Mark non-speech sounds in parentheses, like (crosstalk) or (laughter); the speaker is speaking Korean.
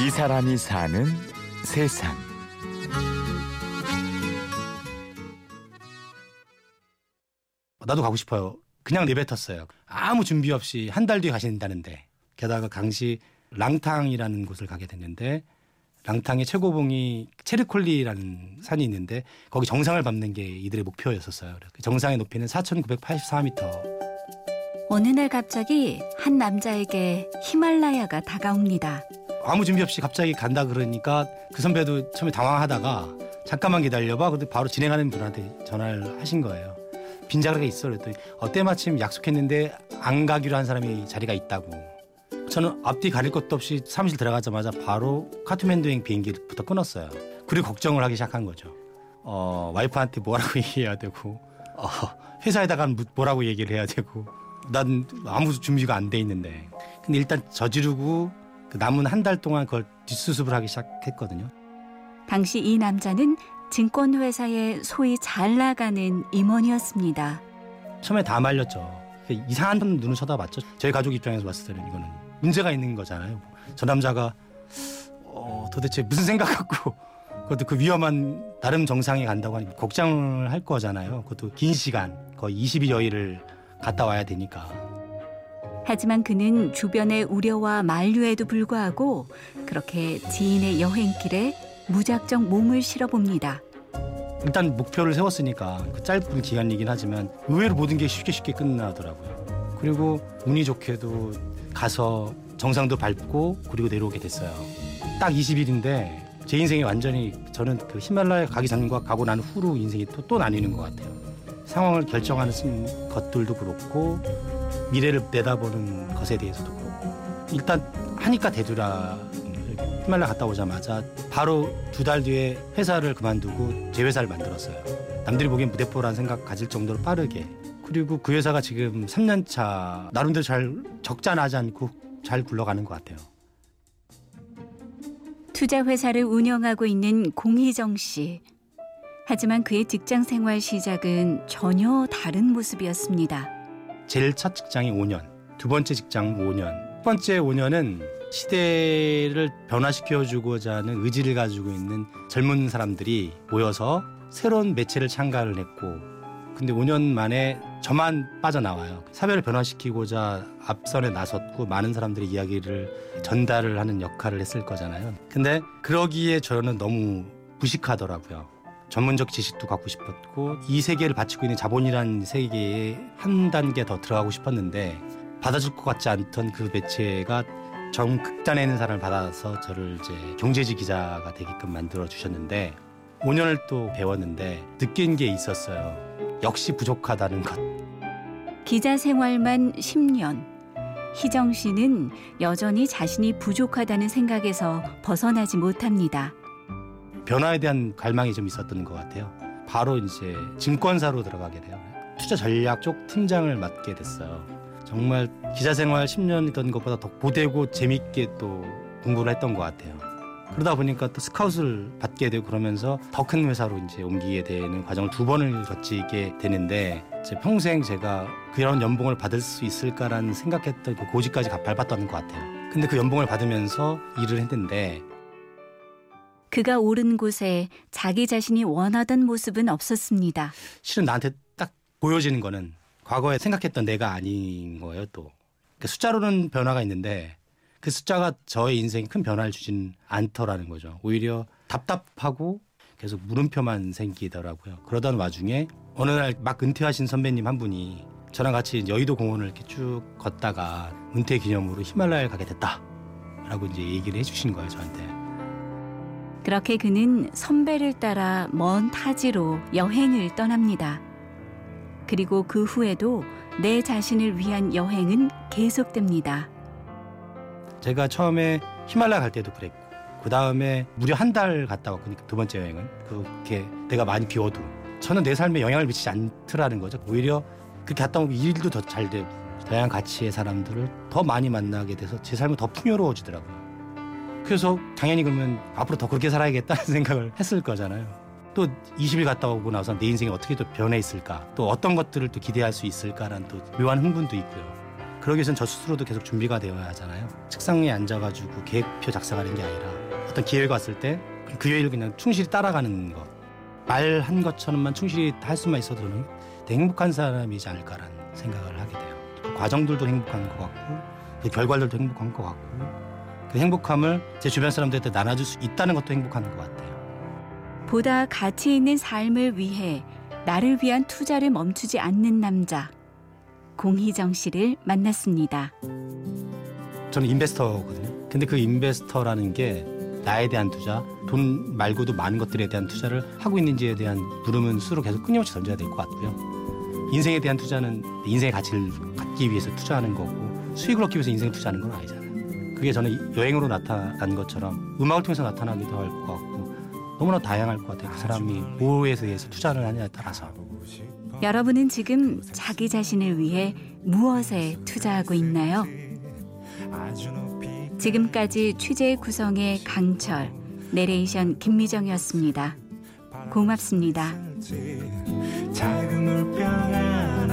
이 사람이 사는 세상. 나도 가고 싶어요. 그냥 내뱉었어요. 아무 준비 없이 한 달 뒤에 가신다는데 게다가 강시 랑탕이라는 곳을 가게 됐는데 랑탕의 최고봉이 체르콜리라는 산이 있는데 거기 정상을 밟는 게 이들의 목표였었어요. 그 정상의 높이는 4,984m. 어느 날 갑자기 한 남자에게 히말라야가 다가옵니다. 아무 준비 없이 갑자기 간다 그러니까 그 선배도 처음에 당황하다가 잠깐만 기다려봐. 근데 바로 진행하는 분한테 전화를 하신 거예요. 빈 자리가 있어 그랬더니 어 때 마침 약속했는데 안 가기로 한 사람이 자리가 있다고. 저는 앞뒤 가릴 것도 없이 사무실 들어가자마자 바로 카트맨도행 비행기부터 끊었어요. 그리고 걱정을 하기 시작한 거죠. 어, 와이프한테 뭐라고 (laughs) 얘기해야 되고 어, 회사에다가 뭐라고 얘기를 해야 되고 난 아무 준비가 안 돼 있는데 근데 일단 저지르고 그 남은 한 달 동안 그걸 뒷수습을 하기 시작했거든요. 당시 이 남자는 증권회사에 소위 잘 나가는 임원이었습니다. 처음에 다 말렸죠. 이상한 눈을 쳐다봤죠. 저희 가족 입장에서 봤을 때는 이거는 문제가 있는 거잖아요. 저 남자가 어, 도대체 무슨 생각 갖고 그것도 그 위험한 나름 정상에 간다고 하니 걱정을 할 거잖아요. 그것도 긴 시간 거의 20여일을 갔다 와야 되니까. 하지만 그는 주변의 우려와 만류에도 불구하고 그렇게 지인의 여행길에 무작정 몸을 실어봅니다. 일단 목표를 세웠으니까 그 짧은 기간이긴 하지만 의외로 모든 게 쉽게 쉽게 끝나더라고요. 그리고 운이 좋게도 가서 정상도 밟고 그리고 내려오게 됐어요. 딱 20일인데 제 인생이 완전히 저는 그 히말라야 가기 전과 가고 난 후로 인생이 또, 또 나뉘는 것 같아요. 상황을 결정하는 것들도 그렇고 미래를 내다보는 것에 대해서도 그렇고 일단 하니까 되더라 히말라야 갔다 오자마자 바로 두 달 뒤에 회사를 그만두고 제 회사를 만들었어요. 남들이 보기엔 무대포라는 생각 가질 정도로 빠르게 그리고 그 회사가 지금 3년 차 나름대로 잘 적자나지 않고 잘 굴러가는 것 같아요. 투자 회사를 운영하고 있는 공희정 씨. 하지만 그의 직장 생활 시작은 전혀 다른 모습이었습니다. 제일 첫 직장이 5년, 두 번째 직장 5년, 첫 번째 5년은 시대를 변화시켜주고자 하는 의지를 가지고 있는 젊은 사람들이 모여서 새로운 매체를 창간을 했고 근데 5년 만에 저만 빠져나와요. 사회를 변화시키고자 앞선에 나섰고 많은 사람들의 이야기를 전달을 하는 역할을 했을 거잖아요. 근데 그러기에 저는 너무 무식하더라고요. 전문적 지식도 갖고 싶었고 이 세계를 바치고 있는 자본이라는 세계에 한 단계 더 들어가고 싶었는데 받아줄 것 같지 않던 그 매체가 정 극단에 있는 사람을 받아서 저를 이제 경제지 기자가 되게끔 만들어 주셨는데 5년을 또 배웠는데 느낀 게 있었어요. 역시 부족하다는 것. 기자 생활만 10년. 희정 씨는 여전히 자신이 부족하다는 생각에서 벗어나지 못합니다. 변화에 대한 갈망이 좀 있었던 것 같아요. 바로 이제 증권사로 들어가게 돼요. 투자 전략 쪽 팀장을 맡게 됐어요. 정말 기자 생활 10년이던 것보다 더 보대고 재밌게 또 공부를 했던 것 같아요. 그러다 보니까 또 스카웃을 받게 되고 그러면서 더 큰 회사로 이제 옮기게 되는 과정을 두 번을 거치게 되는데 제 평생 제가 그런 연봉을 받을 수 있을까라는 생각했던 그 고지까지 밟았던 것 같아요. 근데 그 연봉을 받으면서 일을 했는데 그가 오른 곳에 자기 자신이 원하던 모습은 없었습니다. 실은 나한테 딱 보여지는 거는 과거에 생각했던 내가 아닌 거예요 또. 그 숫자로는 변화가 있는데 그 숫자가 저의 인생에 큰 변화를 주진 않더라는 거죠. 오히려 답답하고 계속 물음표만 생기더라고요. 그러던 와중에 어느 날 막 은퇴하신 선배님 한 분이 저랑 같이 여의도 공원을 이렇게 쭉 걷다가 은퇴 기념으로 히말라야를 가게 됐다. 라고 이제 얘기를 해주신 거예요, 저한테. 그렇게 그는 선배를 따라 먼 타지로 여행을 떠납니다. 그리고 그 후에도 내 자신을 위한 여행은 계속됩니다. 제가 처음에 히말라야 갈 때도 그랬고 그 다음에 무려 한 달 갔다 왔거든요. 두 번째 여행은 그렇게 내가 많이 비워도 저는 내 삶에 영향을 미치지 않더라는 거죠. 오히려 그렇게 갔다 오면 일도 더 잘 되고 다양한 가치의 사람들을 더 많이 만나게 돼서 제 삶은 더 풍요로워지더라고요. 그래서 당연히 그러면 앞으로 더 그렇게 살아야겠다는 (laughs) 생각을 했을 거잖아요. 또 20일 갔다 오고 나서 내 인생이 어떻게 또 변해 있을까 또 어떤 것들을 또 기대할 수 있을까라는 또 묘한 흥분도 있고요. 그러기 위해서는 저 스스로도 계속 준비가 되어야 하잖아요. 책상에 앉아가지고 계획표 작성하는 게 아니라 어떤 기회가 왔을 때그 기회를 그냥 충실히 따라가는 것. 말 한 것처럼만 충실히 할 수만 있어도 저는 되게 행복한 사람이지 않을까라는 생각을 하게 돼요. 그 과정들도 행복한 것 같고 그 결과들도 행복한 것 같고 그 행복함을 제 주변 사람들한테 나눠줄 수 있다는 것도 행복한 것 같아요. 보다 가치 있는 삶을 위해 나를 위한 투자를 멈추지 않는 남자 공희정 씨를 만났습니다. 저는 인베스터거든요. 근데 그 인베스터라는 게 나에 대한 투자, 돈 말고도 많은 것들에 대한 투자를 하고 있는지에 대한 물음은 스스로 계속 끊임없이 던져야 될 것 같고요. 인생에 대한 투자는 인생의 가치를 갖기 위해서 투자하는 거고 수익을 얻기 위해서 인생을 투자하는 건 아니잖아요. 그게 저는 여행으로 나타난 것처럼 음악을 통해서 나타나기도 할 것 같고 너무나 다양할 것 같아요. 그 사람이 뭐에 의해서 투자를 하냐에 따라서. 여러분은 지금 자기 자신을 위해 무엇에 투자하고 있나요? 지금까지 취재 구성의 강철, 내레이션 김미정이었습니다. 고맙습니다. 작은 물병 안